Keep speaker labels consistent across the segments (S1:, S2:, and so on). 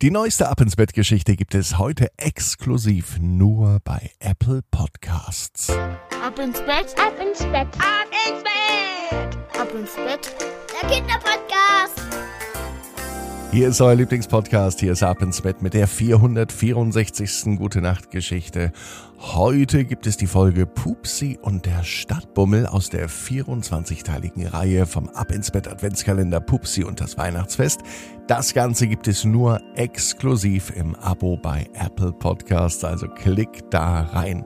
S1: Die neueste Ab ins Bett Geschichte gibt es heute exklusiv nur bei Apple Podcasts.
S2: Ab ins Bett, ab ins Bett, ab ins Bett, ab ins Bett, der Kinderpodcast.
S1: Hier ist euer Lieblingspodcast, hier ist Ab ins Bett mit der 464. Gute Nacht Geschichte. Heute gibt es die Folge Pupsi und der Stadtbummel aus der 24-teiligen Reihe vom Ab ins Bett Adventskalender Pupsi und das Weihnachtsfest. Das Ganze gibt es nur exklusiv im Abo bei Apple Podcasts, also klick da rein.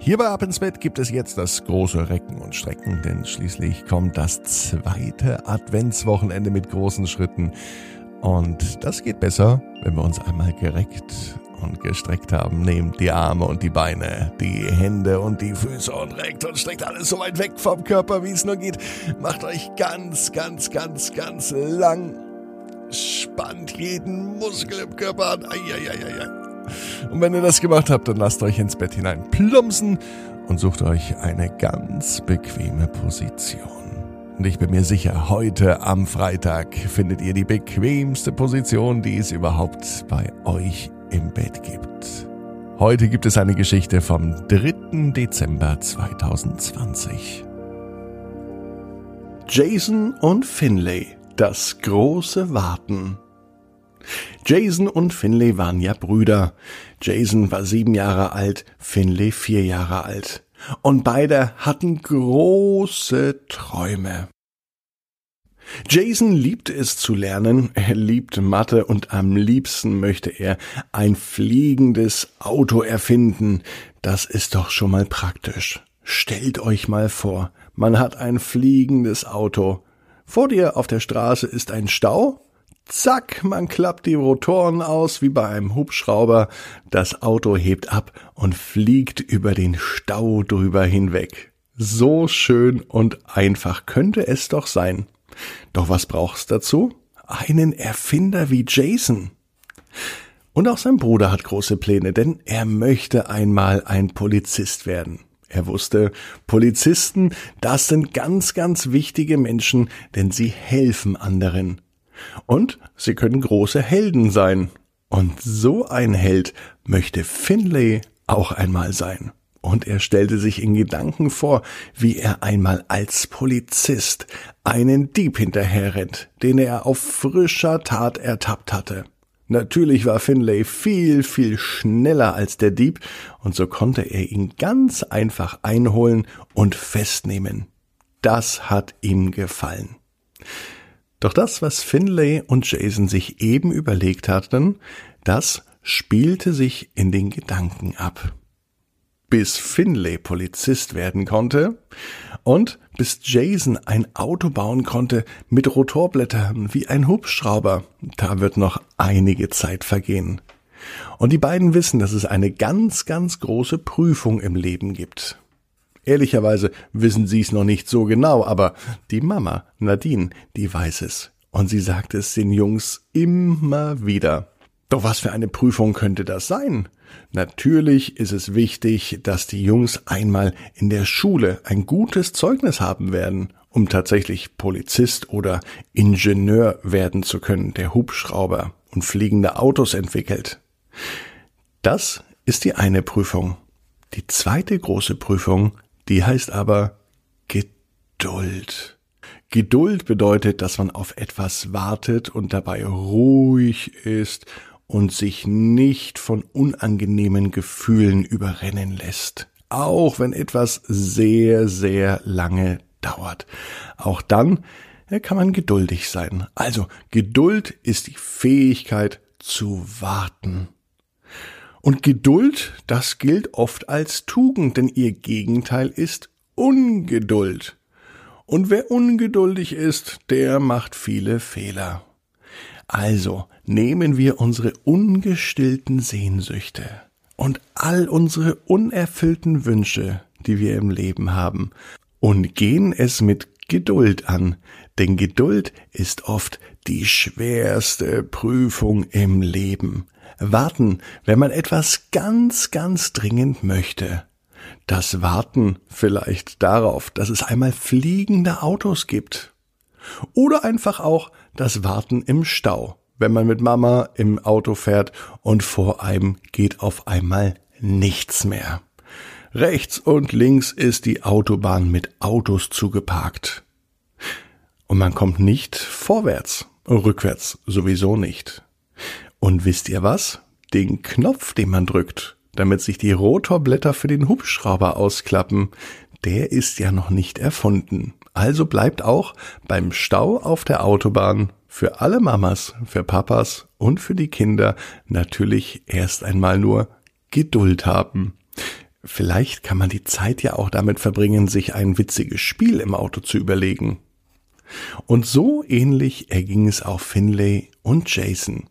S1: Hier bei Ab ins Bett gibt es jetzt das große Recken und Strecken, denn schließlich kommt das zweite Adventswochenende mit großen Schritten. Und das geht besser, wenn wir uns einmal gereckt und gestreckt haben. Nehmt die Arme und die Beine, die Hände und die Füße und reckt und streckt alles so weit weg vom Körper, wie es nur geht. Macht euch ganz, ganz, ganz, ganz lang. Spannt jeden Muskel im Körper an. Eieieiei. Und wenn ihr das gemacht habt, dann lasst euch ins Bett hinein plumpsen und sucht euch eine ganz bequeme Position. Und ich bin mir sicher, heute am Freitag findet ihr die bequemste Position, die es überhaupt bei euch im Bett gibt. Heute gibt es eine Geschichte vom 3. Dezember 2020. Jason und Finlay, das große Warten. Jason und Finlay waren ja Brüder. Jason war sieben Jahre alt, Finlay vier Jahre alt und beide hatten große Träume. Jason liebt es zu lernen, er liebt Mathe und am liebsten möchte er ein fliegendes Auto erfinden. Das ist doch schon mal praktisch. Stellt euch mal vor, man hat ein fliegendes Auto. Vor dir auf der Straße ist ein Stau, Zack, man klappt die Rotoren aus wie bei einem Hubschrauber, das Auto hebt ab und fliegt über den Stau drüber hinweg. So schön und einfach könnte es doch sein. Doch was braucht's dazu? Einen Erfinder wie Jason. Und auch sein Bruder hat große Pläne, denn er möchte einmal ein Polizist werden. Er wusste, Polizisten, das sind ganz, ganz wichtige Menschen, denn sie helfen anderen. Und sie können große Helden sein. Und so ein Held möchte Finlay auch einmal sein. Und er stellte sich in Gedanken vor, wie er einmal als Polizist einen Dieb hinterherrennt, den er auf frischer Tat ertappt hatte. Natürlich war Finlay viel, viel schneller als der Dieb, und so konnte er ihn ganz einfach einholen und festnehmen. Das hat ihm gefallen. Doch das, was Finlay und Jason sich eben überlegt hatten, das spielte sich in den Gedanken ab. Bis Finlay Polizist werden konnte und bis Jason ein Auto bauen konnte mit Rotorblättern wie ein Hubschrauber, da wird noch einige Zeit vergehen. Und die beiden wissen, dass es eine ganz, ganz große Prüfung im Leben gibt. Ehrlicherweise wissen sie es noch nicht so genau, aber die Mama, Nadine, die weiß es. Und sie sagt es den Jungs immer wieder. Doch was für eine Prüfung könnte das sein? Natürlich ist es wichtig, dass die Jungs einmal in der Schule ein gutes Zeugnis haben werden, um tatsächlich Polizist oder Ingenieur werden zu können, der Hubschrauber und fliegende Autos entwickelt. Das ist die eine Prüfung. Die zweite große Prüfung die heißt aber Geduld. Geduld bedeutet, dass man auf etwas wartet und dabei ruhig ist und sich nicht von unangenehmen Gefühlen überrennen lässt. Auch wenn etwas sehr, sehr lange dauert. Auch dann äh, kann man geduldig sein. Also Geduld ist die Fähigkeit zu warten. Und Geduld, das gilt oft als Tugend, denn ihr Gegenteil ist Ungeduld. Und wer ungeduldig ist, der macht viele Fehler. Also nehmen wir unsere ungestillten Sehnsüchte und all unsere unerfüllten Wünsche, die wir im Leben haben, und gehen es mit Geduld an, denn Geduld ist oft die schwerste Prüfung im Leben. Warten, wenn man etwas ganz, ganz dringend möchte. Das Warten vielleicht darauf, dass es einmal fliegende Autos gibt. Oder einfach auch das Warten im Stau, wenn man mit Mama im Auto fährt und vor einem geht auf einmal nichts mehr. Rechts und links ist die Autobahn mit Autos zugeparkt. Und man kommt nicht vorwärts, rückwärts sowieso nicht. Und wisst ihr was? Den Knopf, den man drückt, damit sich die Rotorblätter für den Hubschrauber ausklappen, der ist ja noch nicht erfunden. Also bleibt auch beim Stau auf der Autobahn für alle Mamas, für Papas und für die Kinder natürlich erst einmal nur Geduld haben. Vielleicht kann man die Zeit ja auch damit verbringen, sich ein witziges Spiel im Auto zu überlegen. Und so ähnlich erging es auch Finlay und Jason.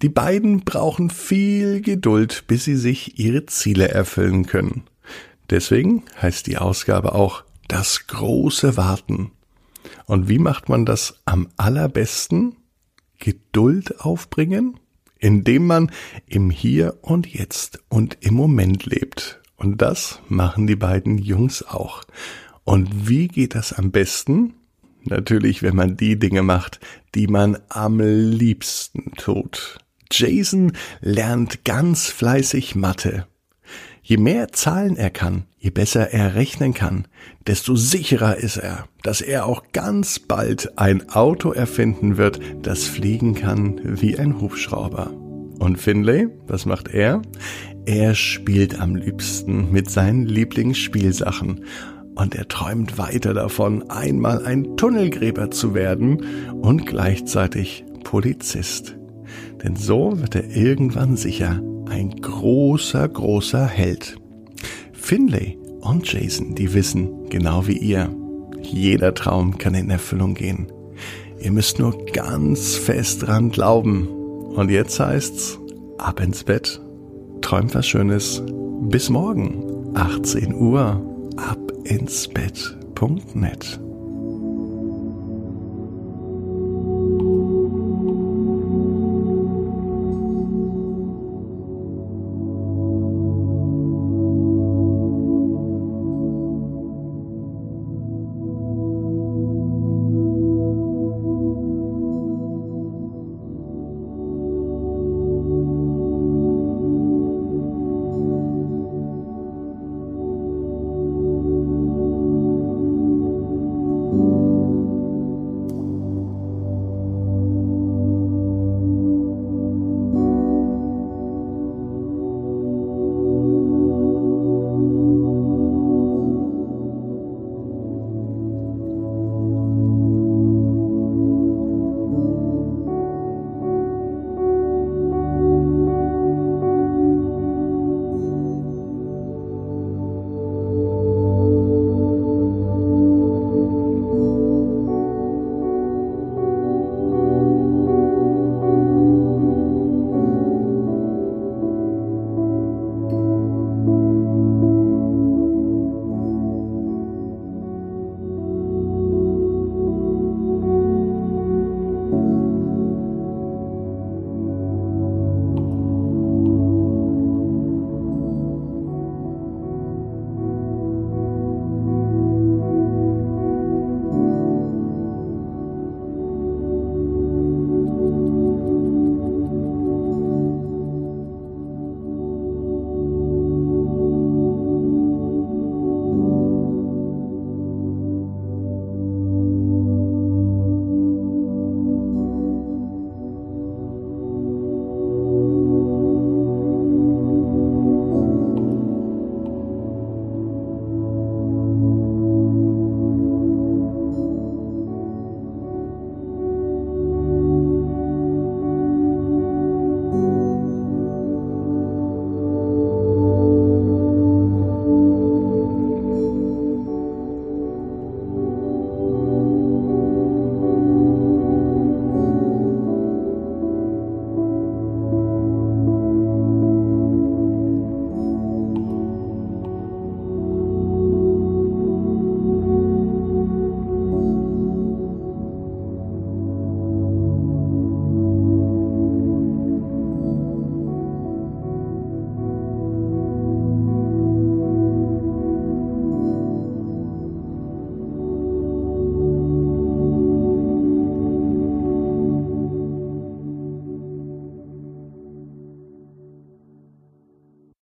S1: Die beiden brauchen viel Geduld, bis sie sich ihre Ziele erfüllen können. Deswegen heißt die Ausgabe auch das große Warten. Und wie macht man das am allerbesten? Geduld aufbringen? Indem man im Hier und Jetzt und im Moment lebt. Und das machen die beiden Jungs auch. Und wie geht das am besten? Natürlich, wenn man die Dinge macht, die man am liebsten tut. Jason lernt ganz fleißig Mathe. Je mehr Zahlen er kann, je besser er rechnen kann, desto sicherer ist er, dass er auch ganz bald ein Auto erfinden wird, das fliegen kann wie ein Hubschrauber. Und Finlay, was macht er? Er spielt am liebsten mit seinen Lieblingsspielsachen und er träumt weiter davon, einmal ein Tunnelgräber zu werden und gleichzeitig Polizist. Denn so wird er irgendwann sicher ein großer, großer Held. Finlay und Jason, die wissen, genau wie ihr, jeder Traum kann in Erfüllung gehen. Ihr müsst nur ganz fest dran glauben. Und jetzt heißt's, ab ins Bett, träumt was Schönes. Bis morgen, 18 Uhr, ab ins Bett.net.